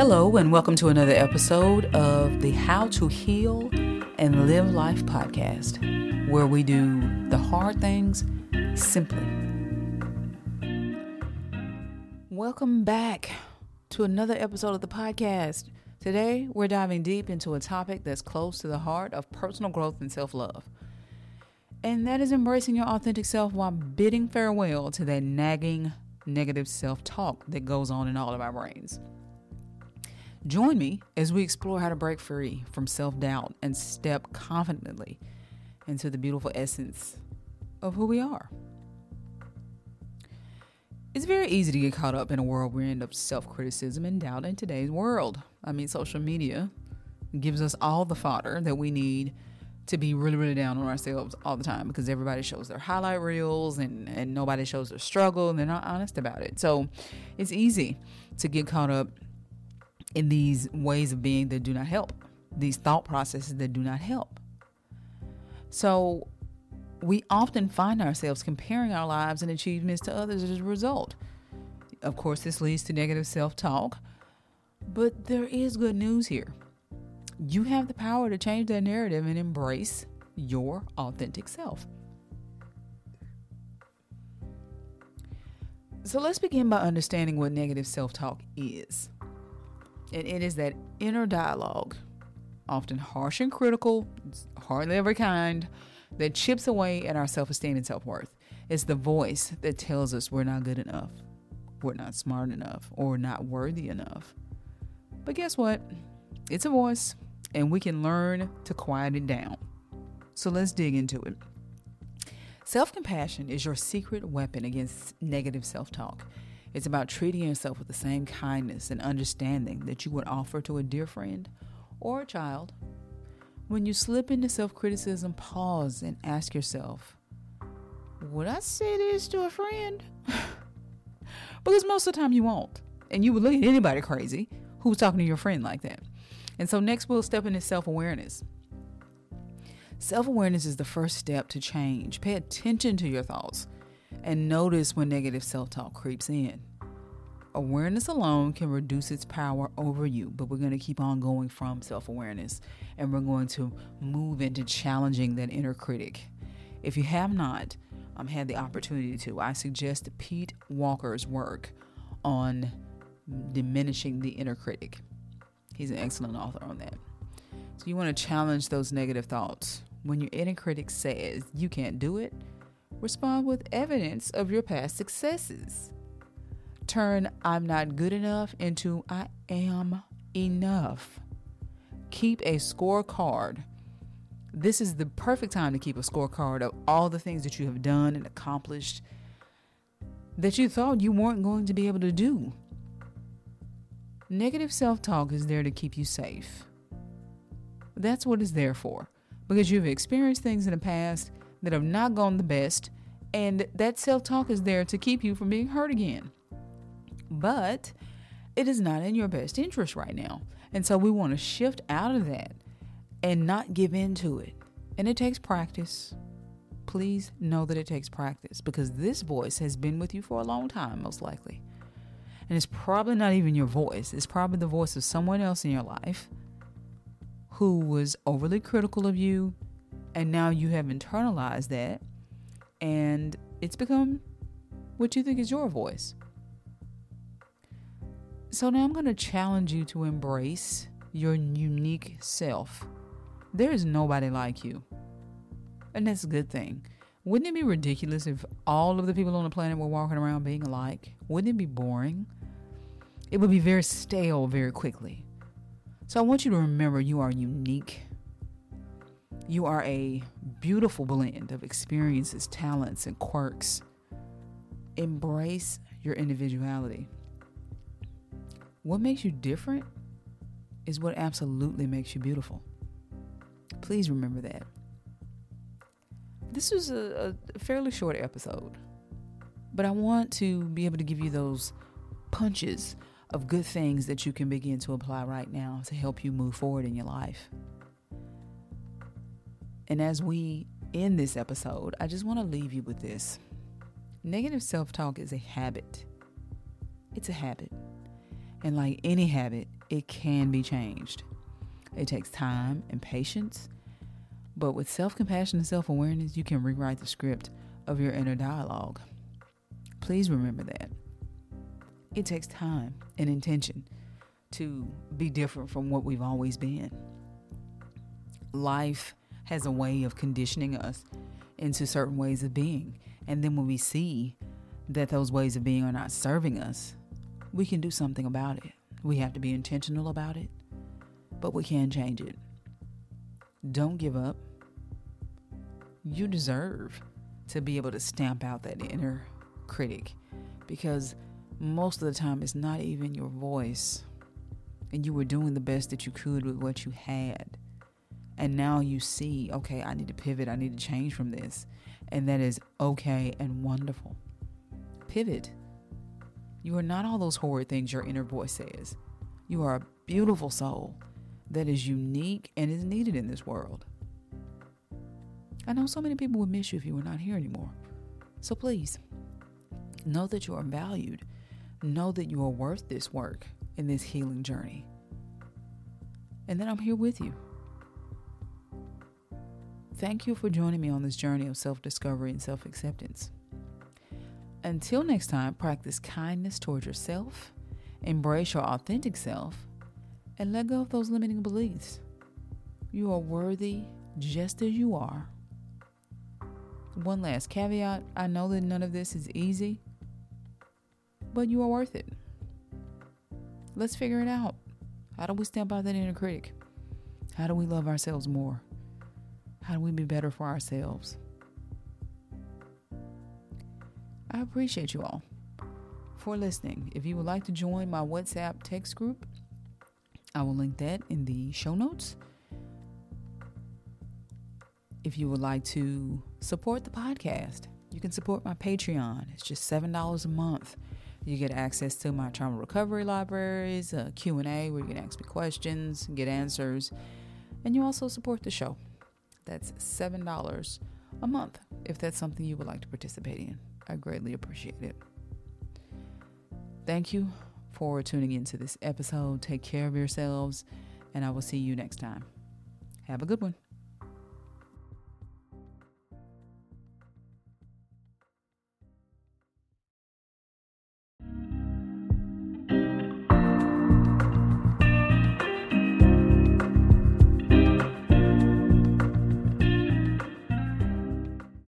Hello, and welcome to another episode of the How to Heal and Live Life podcast, where we do the hard things simply. Welcome back to another episode of the podcast. Today, we're diving deep into a topic that's close to the heart of personal growth and self love. And that is embracing your authentic self while bidding farewell to that nagging negative self talk that goes on in all of our brains. Join me as we explore how to break free from self doubt and step confidently into the beautiful essence of who we are. It's very easy to get caught up in a whirlwind of self criticism and doubt in today's world. I mean, social media gives us all the fodder that we need to be really, really down on ourselves all the time because everybody shows their highlight reels and, and nobody shows their struggle and they're not honest about it. So it's easy to get caught up in these ways of being that do not help, these thought processes that do not help. So we often find ourselves comparing our lives and achievements to others as a result. Of course, this leads to negative self talk, but there is good news here. You have the power to change that narrative and embrace your authentic self. So let's begin by understanding what negative self talk is. And it is that inner dialogue, often harsh and critical, hardly ever kind, that chips away at our self esteem and self worth. It's the voice that tells us we're not good enough, we're not smart enough, or not worthy enough. But guess what? It's a voice, and we can learn to quiet it down. So let's dig into it. Self compassion is your secret weapon against negative self talk. It's about treating yourself with the same kindness and understanding that you would offer to a dear friend or a child. When you slip into self criticism, pause and ask yourself, Would I say this to a friend? because most of the time you won't. And you would look at anybody crazy who's talking to your friend like that. And so, next, we'll step into self awareness. Self awareness is the first step to change. Pay attention to your thoughts and notice when negative self talk creeps in. Awareness alone can reduce its power over you, but we're going to keep on going from self awareness and we're going to move into challenging that inner critic. If you have not um, had the opportunity to, I suggest Pete Walker's work on diminishing the inner critic. He's an excellent author on that. So you want to challenge those negative thoughts. When your inner critic says you can't do it, Respond with evidence of your past successes. Turn I'm not good enough into I am enough. Keep a scorecard. This is the perfect time to keep a scorecard of all the things that you have done and accomplished that you thought you weren't going to be able to do. Negative self talk is there to keep you safe. That's what it's there for. Because you've experienced things in the past that have not gone the best, and that self talk is there to keep you from being hurt again. But it is not in your best interest right now. And so we want to shift out of that and not give in to it. And it takes practice. Please know that it takes practice because this voice has been with you for a long time, most likely. And it's probably not even your voice, it's probably the voice of someone else in your life who was overly critical of you, and now you have internalized that and it's become what you think is your voice. So now I'm going to challenge you to embrace your unique self. There is nobody like you. And that's a good thing. Wouldn't it be ridiculous if all of the people on the planet were walking around being alike? Wouldn't it be boring? It would be very stale very quickly. So I want you to remember you are unique you are a beautiful blend of experiences, talents, and quirks. Embrace your individuality. What makes you different is what absolutely makes you beautiful. Please remember that. This was a, a, fairly short episode, but I want to be able to give you those punches of good things that you can begin to apply right now to help you move forward in your life. And as we end this episode, I just want to leave you with this negative self talk is a habit. It's a habit. And like any habit, it can be changed. It takes time and patience, but with self compassion and self awareness, you can rewrite the script of your inner dialogue. Please remember that. It takes time and intention to be different from what we've always been. Life has a way of conditioning us into certain ways of being. And then when we see that those ways of being are not serving us, we can do something about it. We have to be intentional about it, but we can change it. Don't give up. You deserve to be able to stamp out that inner critic because most of the time it's not even your voice. And you were doing the best that you could with what you had. And now you see, okay, I need to pivot, I need to change from this. And that is okay and wonderful. Pivot. You are not all those horrid things your inner voice says. You are a beautiful soul that is unique and is needed in this world. I know so many people would miss you if you were not here anymore. So please, know that you are valued. Know that you are worth this work in this healing journey. And that I'm here with you. Thank you for joining me on this journey of self discovery and self acceptance. Until next time, practice kindness towards yourself, embrace your authentic self, and let go of those limiting beliefs. You are worthy just as you are. One last caveat I know that none of this is easy, but you are worth it. Let's figure it out. How do we stamp out that inner critic? How do we love ourselves more? How do we be better for ourselves? I appreciate you all for listening. If you would like to join my WhatsApp text group, I will link that in the show notes. If you would like to support the podcast, you can support my Patreon. It's just $7 a month. You get access to my trauma recovery libraries, uh, a Q&A where you can ask me questions, get answers, and you also support the show. That's $7 a month if that's something you would like to participate in. I greatly appreciate it. Thank you for tuning into this episode. Take care of yourselves, and I will see you next time. Have a good one.